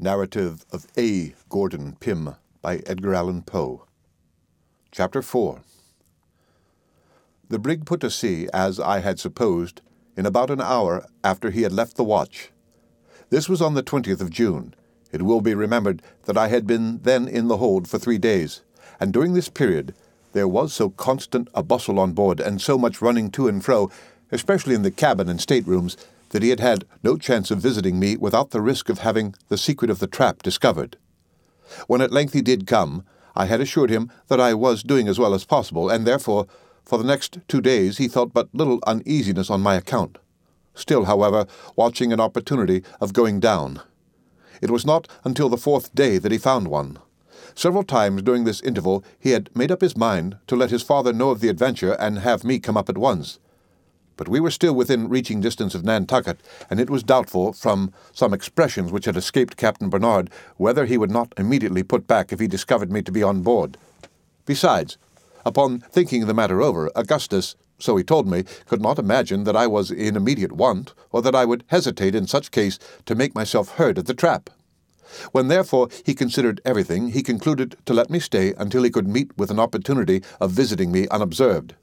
Narrative of A. Gordon Pym by Edgar Allan Poe. Chapter 4 The brig put to sea, as I had supposed, in about an hour after he had left the watch. This was on the 20th of June. It will be remembered that I had been then in the hold for three days, and during this period there was so constant a bustle on board, and so much running to and fro, especially in the cabin and staterooms, that he had had no chance of visiting me without the risk of having the secret of the trap discovered. When at length he did come, I had assured him that I was doing as well as possible, and therefore, for the next two days, he felt but little uneasiness on my account. Still, however, watching an opportunity of going down. It was not until the fourth day that he found one. Several times during this interval he had made up his mind to let his father know of the adventure and have me come up at once but we were still within reaching distance of Nantucket, and it was doubtful, from some expressions which had escaped Captain Barnard, whether he would not immediately put back if he discovered me to be on board. Besides, upon thinking the matter over, Augustus, so he told me, could not imagine that I was in immediate want, or that I would hesitate in such case to make myself heard at the trap. When therefore he considered everything, he concluded to let me stay until he could meet with an opportunity of visiting me unobserved.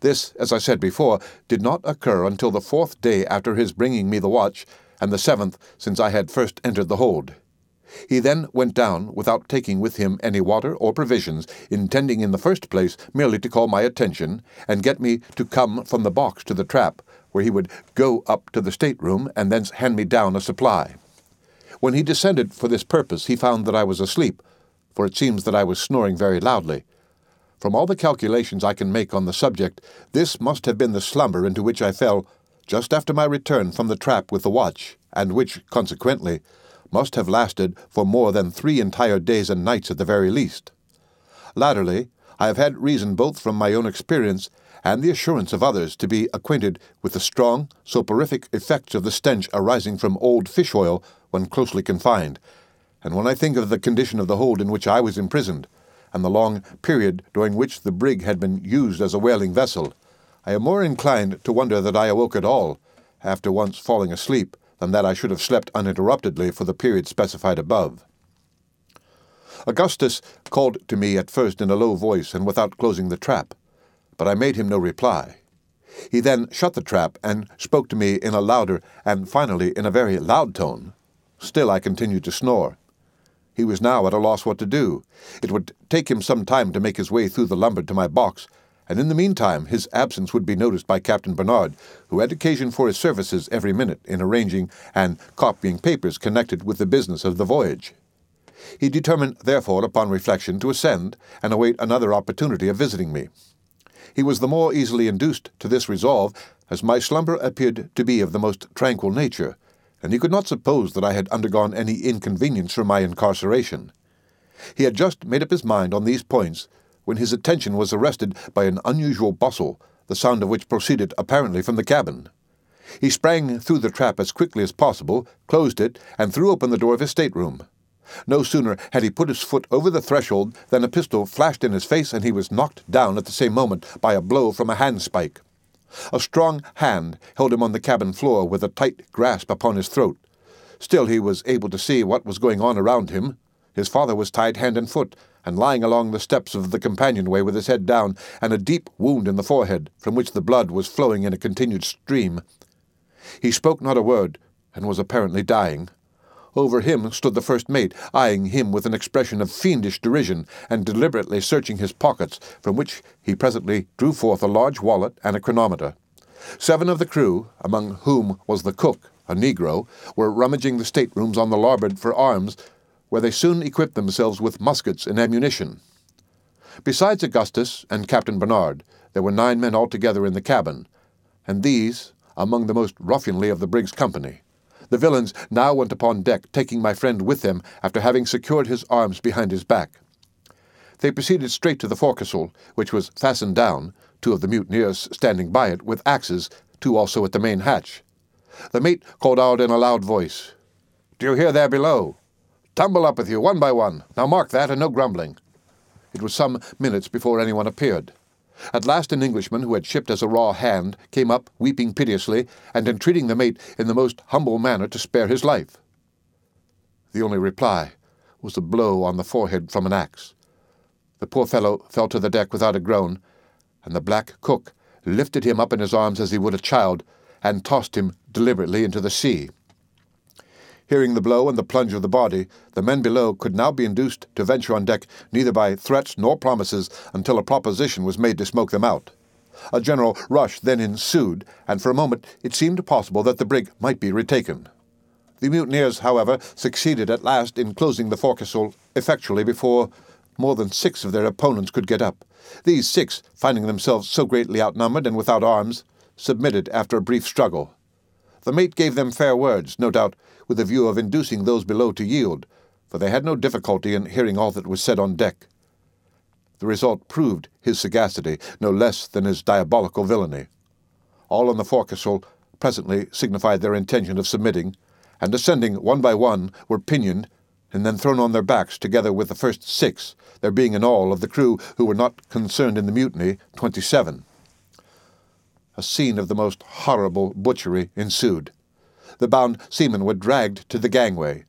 This, as I said before, did not occur until the fourth day after his bringing me the watch, and the seventh since I had first entered the hold. He then went down without taking with him any water or provisions, intending in the first place merely to call my attention and get me to come from the box to the trap, where he would go up to the stateroom and thence hand me down a supply. When he descended for this purpose, he found that I was asleep, for it seems that I was snoring very loudly. From all the calculations I can make on the subject, this must have been the slumber into which I fell just after my return from the trap with the watch, and which, consequently, must have lasted for more than three entire days and nights at the very least. Latterly, I have had reason both from my own experience and the assurance of others to be acquainted with the strong, soporific effects of the stench arising from old fish oil when closely confined, and when I think of the condition of the hold in which I was imprisoned, and the long period during which the brig had been used as a whaling vessel, I am more inclined to wonder that I awoke at all, after once falling asleep, than that I should have slept uninterruptedly for the period specified above. Augustus called to me at first in a low voice and without closing the trap, but I made him no reply. He then shut the trap and spoke to me in a louder and finally in a very loud tone. Still I continued to snore. He was now at a loss what to do. It would take him some time to make his way through the lumber to my box, and in the meantime his absence would be noticed by Captain Barnard, who had occasion for his services every minute in arranging and copying papers connected with the business of the voyage. He determined, therefore, upon reflection, to ascend and await another opportunity of visiting me. He was the more easily induced to this resolve, as my slumber appeared to be of the most tranquil nature, and he could not suppose that I had undergone any inconvenience from my incarceration. He had just made up his mind on these points when his attention was arrested by an unusual bustle, the sound of which proceeded apparently from the cabin. He sprang through the trap as quickly as possible, closed it, and threw open the door of his stateroom. No sooner had he put his foot over the threshold than a pistol flashed in his face, and he was knocked down at the same moment by a blow from a handspike. A strong hand held him on the cabin floor with a tight grasp upon his throat. Still, he was able to see what was going on around him. His father was tied hand and foot, and lying along the steps of the companionway with his head down, and a deep wound in the forehead, from which the blood was flowing in a continued stream. He spoke not a word, and was apparently dying. Over him stood the first mate, eyeing him with an expression of fiendish derision, and deliberately searching his pockets, from which he presently drew forth a large wallet and a chronometer. Seven of the crew, among whom was the cook, a negro, were rummaging the staterooms on the larboard for arms, where they soon equipped themselves with muskets and ammunition. Besides Augustus and Captain Barnard, there were nine men altogether in the cabin, and these among the most ruffianly of the brig's company. The villains now went upon deck, taking my friend with them after having secured his arms behind his back. They proceeded straight to the forecastle, which was fastened down, two of the mutineers standing by it with axes, two also at the main hatch. The mate called out in a loud voice, Do you hear there below? Tumble up with you, one by one. Now mark that, and no grumbling. It was some minutes before anyone appeared. At last an Englishman who had shipped as a raw hand came up, weeping piteously, and entreating the mate in the most humble manner to spare his life. The only reply was a blow on the forehead from an axe. The poor fellow fell to the deck without a groan, and the black cook lifted him up in his arms as he would a child, and tossed him deliberately into the sea. Hearing the blow and the plunge of the body, the men below could now be induced to venture on deck neither by threats nor promises until a proposition was made to smoke them out. A general rush then ensued, and for a moment it seemed possible that the brig might be retaken. The mutineers, however, succeeded at last in closing the forecastle effectually before more than six of their opponents could get up. These six, finding themselves so greatly outnumbered and without arms, submitted after a brief struggle. The mate gave them fair words, no doubt, with a view of inducing those below to yield, for they had no difficulty in hearing all that was said on deck. The result proved his sagacity no less than his diabolical villainy. All on the forecastle presently signified their intention of submitting, and descending one by one were pinioned and then thrown on their backs together with the first six, there being in all of the crew who were not concerned in the mutiny twenty-seven. A scene of the most horrible butchery ensued. The bound seamen were dragged to the gangway.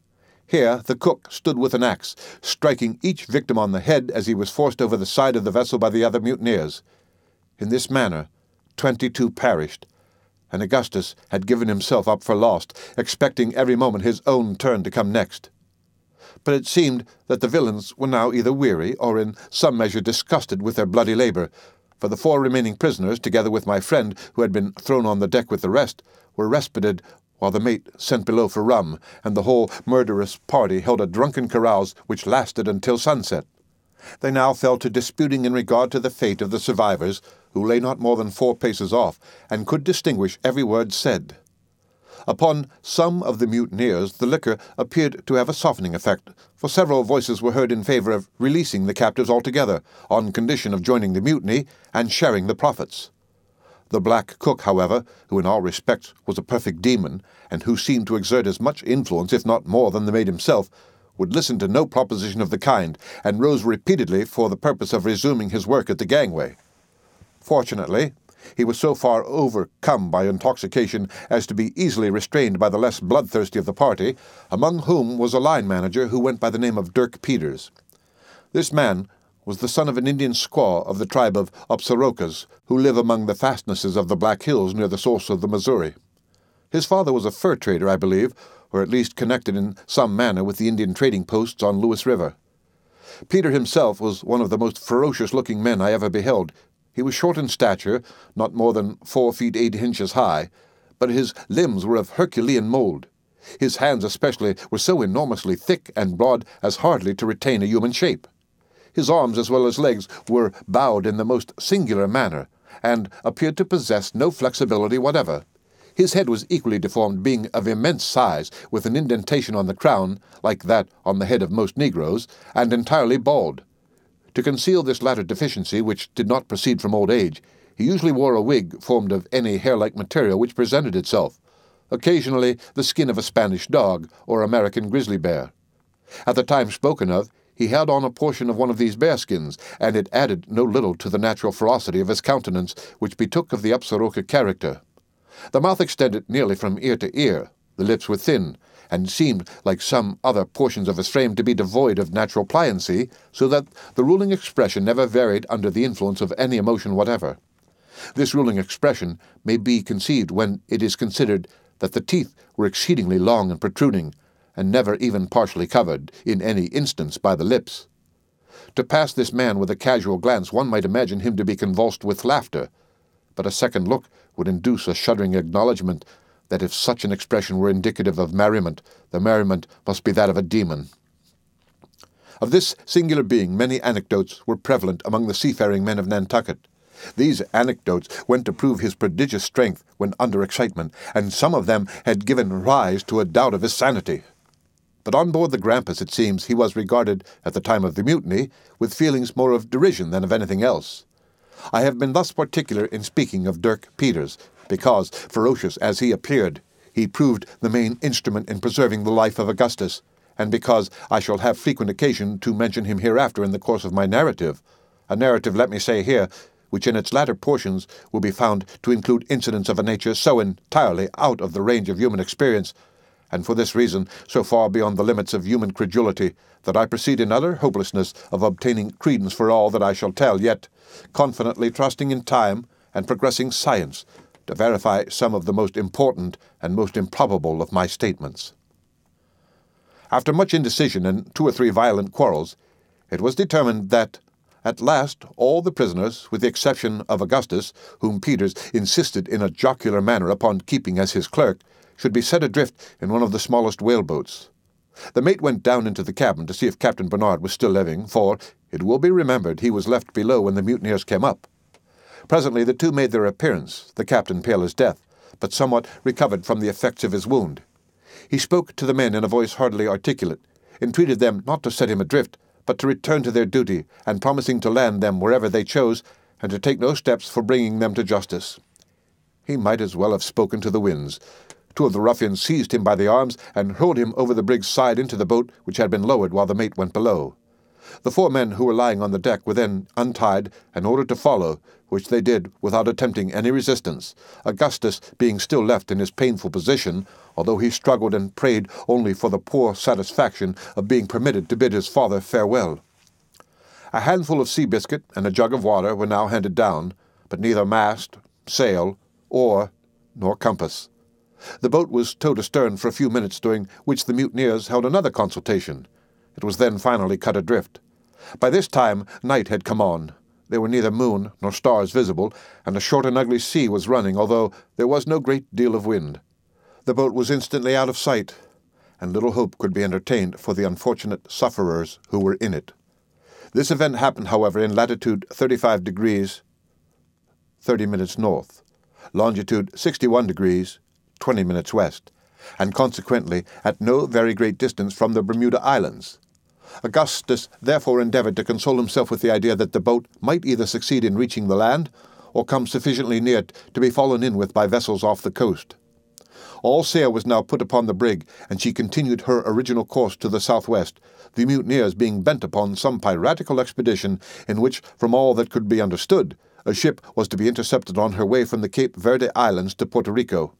Here the cook stood with an axe, striking each victim on the head as he was forced over the side of the vessel by the other mutineers. In this manner, twenty-two perished, and Augustus had given himself up for lost, expecting every moment his own turn to come next. But it seemed that the villains were now either weary or in some measure disgusted with their bloody labour, for the four remaining prisoners, together with my friend, who had been thrown on the deck with the rest, were respited while the mate sent below for rum, and the whole murderous party held a drunken carouse which lasted until sunset. They now fell to disputing in regard to the fate of the survivors, who lay not more than four paces off, and could distinguish every word said. Upon some of the mutineers the liquor appeared to have a softening effect, for several voices were heard in favour of releasing the captives altogether, on condition of joining the mutiny and sharing the profits. The black cook, however, who in all respects was a perfect demon, and who seemed to exert as much influence, if not more, than the mate himself, would listen to no proposition of the kind, and rose repeatedly for the purpose of resuming his work at the gangway. Fortunately, he was so far overcome by intoxication as to be easily restrained by the less bloodthirsty of the party, among whom was a line manager who went by the name of Dirk Peters. This man was the son of an Indian squaw of the tribe of Upsarokas, who live among the fastnesses of the Black Hills near the source of the Missouri. His father was a fur trader, I believe, or at least connected in some manner with the Indian trading posts on Lewis River. Peter himself was one of the most ferocious looking men I ever beheld, he was short in stature, not more than four feet eight inches high, but his limbs were of Herculean mould. His hands especially were so enormously thick and broad as hardly to retain a human shape. His arms as well as legs were bowed in the most singular manner, and appeared to possess no flexibility whatever. His head was equally deformed, being of immense size, with an indentation on the crown, like that on the head of most negroes, and entirely bald. To conceal this latter deficiency, which did not proceed from old age, he usually wore a wig formed of any hair like material which presented itself, occasionally the skin of a Spanish dog or American grizzly bear. At the time spoken of, he had on a portion of one of these bearskins, and it added no little to the natural ferocity of his countenance, which betook of the Upsaroka character. The mouth extended nearly from ear to ear, the lips were thin, and seemed, like some other portions of his frame, to be devoid of natural pliancy, so that the ruling expression never varied under the influence of any emotion whatever. This ruling expression may be conceived when it is considered that the teeth were exceedingly long and protruding, and never even partially covered, in any instance, by the lips. To pass this man with a casual glance, one might imagine him to be convulsed with laughter, but a second look would induce a shuddering acknowledgment that if such an expression were indicative of merriment, the merriment must be that of a demon. Of this singular being, many anecdotes were prevalent among the seafaring men of Nantucket. These anecdotes went to prove his prodigious strength when under excitement, and some of them had given rise to a doubt of his sanity. But on board the Grampus, it seems, he was regarded, at the time of the mutiny, with feelings more of derision than of anything else. I have been thus particular in speaking of Dirk Peters, because, ferocious as he appeared, he proved the main instrument in preserving the life of Augustus, and because I shall have frequent occasion to mention him hereafter in the course of my narrative, a narrative, let me say here, which in its latter portions will be found to include incidents of a nature so entirely out of the range of human experience and for this reason so far beyond the limits of human credulity that I proceed in utter hopelessness of obtaining credence for all that I shall tell, yet confidently trusting in time and progressing science to verify some of the most important and most improbable of my statements. After much indecision and two or three violent quarrels, it was determined that, at last, all the prisoners, with the exception of Augustus, whom Peters insisted in a jocular manner upon keeping as his clerk, should be set adrift in one of the smallest whaleboats. The mate went down into the cabin to see if Captain Barnard was still living, for, it will be remembered, he was left below when the mutineers came up. Presently the two made their appearance, the captain pale as death, but somewhat recovered from the effects of his wound. He spoke to the men in a voice hardly articulate, entreated them not to set him adrift, but to return to their duty, and promising to land them wherever they chose, and to take no steps for bringing them to justice. He might as well have spoken to the winds. Two of the ruffians seized him by the arms and hurled him over the brig's side into the boat, which had been lowered while the mate went below. The four men who were lying on the deck were then untied and ordered to follow, which they did without attempting any resistance, Augustus being still left in his painful position, although he struggled and prayed only for the poor satisfaction of being permitted to bid his father farewell. A handful of sea biscuit and a jug of water were now handed down, but neither mast, sail, oar, nor compass. The boat was towed astern for a few minutes, during which the mutineers held another consultation. It was then finally cut adrift. By this time night had come on, there were neither moon nor stars visible, and a short and ugly sea was running, although there was no great deal of wind. The boat was instantly out of sight, and little hope could be entertained for the unfortunate sufferers who were in it. This event happened, however, in latitude 35 degrees 30 minutes north, longitude 61 degrees 20 minutes west, and consequently at no very great distance from the Bermuda Islands, Augustus therefore endeavored to console himself with the idea that the boat might either succeed in reaching the land or come sufficiently near it to be fallen in with by vessels off the coast. All sail was now put upon the brig, and she continued her original course to the southwest, the mutineers being bent upon some piratical expedition in which, from all that could be understood, a ship was to be intercepted on her way from the Cape Verde Islands to Puerto Rico.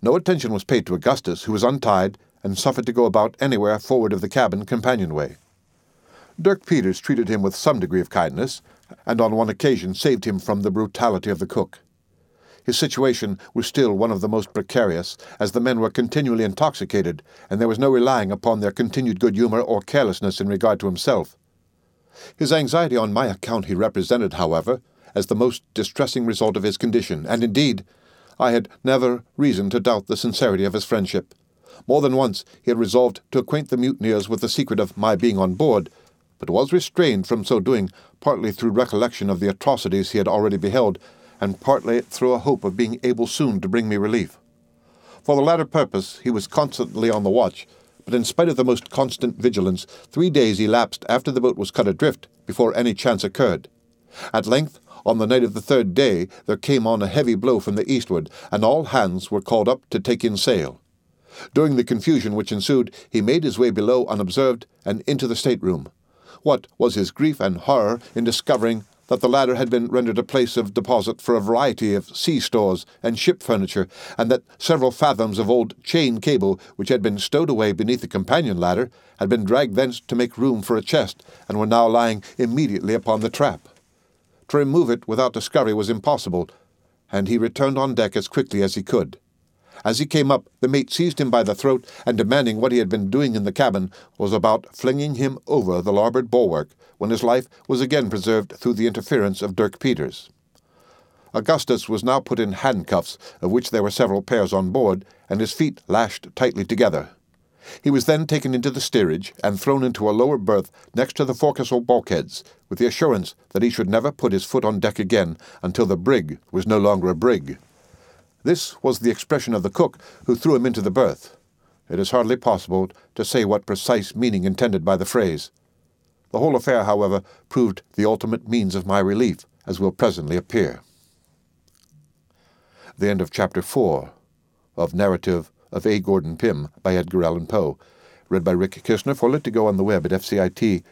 No attention was paid to Augustus, who was untied and suffered to go about anywhere forward of the cabin companionway. Dirk Peters treated him with some degree of kindness, and on one occasion saved him from the brutality of the cook. His situation was still one of the most precarious, as the men were continually intoxicated, and there was no relying upon their continued good humour or carelessness in regard to himself. His anxiety on my account he represented, however, as the most distressing result of his condition, and indeed, I had never reason to doubt the sincerity of his friendship. More than once he had resolved to acquaint the mutineers with the secret of my being on board, but was restrained from so doing partly through recollection of the atrocities he had already beheld, and partly through a hope of being able soon to bring me relief. For the latter purpose he was constantly on the watch, but in spite of the most constant vigilance, three days elapsed after the boat was cut adrift before any chance occurred. At length, on the night of the third day, there came on a heavy blow from the eastward, and all hands were called up to take in sail. During the confusion which ensued, he made his way below unobserved and into the stateroom. What was his grief and horror in discovering that the latter had been rendered a place of deposit for a variety of sea stores and ship furniture, and that several fathoms of old chain cable, which had been stowed away beneath the companion ladder, had been dragged thence to make room for a chest, and were now lying immediately upon the trap. To remove it without discovery was impossible, and he returned on deck as quickly as he could. As he came up, the mate seized him by the throat and, demanding what he had been doing in the cabin, was about flinging him over the larboard bulwark when his life was again preserved through the interference of Dirk Peters. Augustus was now put in handcuffs, of which there were several pairs on board, and his feet lashed tightly together. He was then taken into the steerage and thrown into a lower berth next to the forecastle bulkheads, with the assurance that he should never put his foot on deck again until the brig was no longer a brig. This was the expression of the cook who threw him into the berth. It is hardly possible to say what precise meaning intended by the phrase. The whole affair, however, proved the ultimate means of my relief, as will presently appear. The end of chapter 4 of Narrative of A. Gordon Pym by Edgar Allan Poe, read by Rick Kistner for Lit2Go on the web at fcit.usf.edu.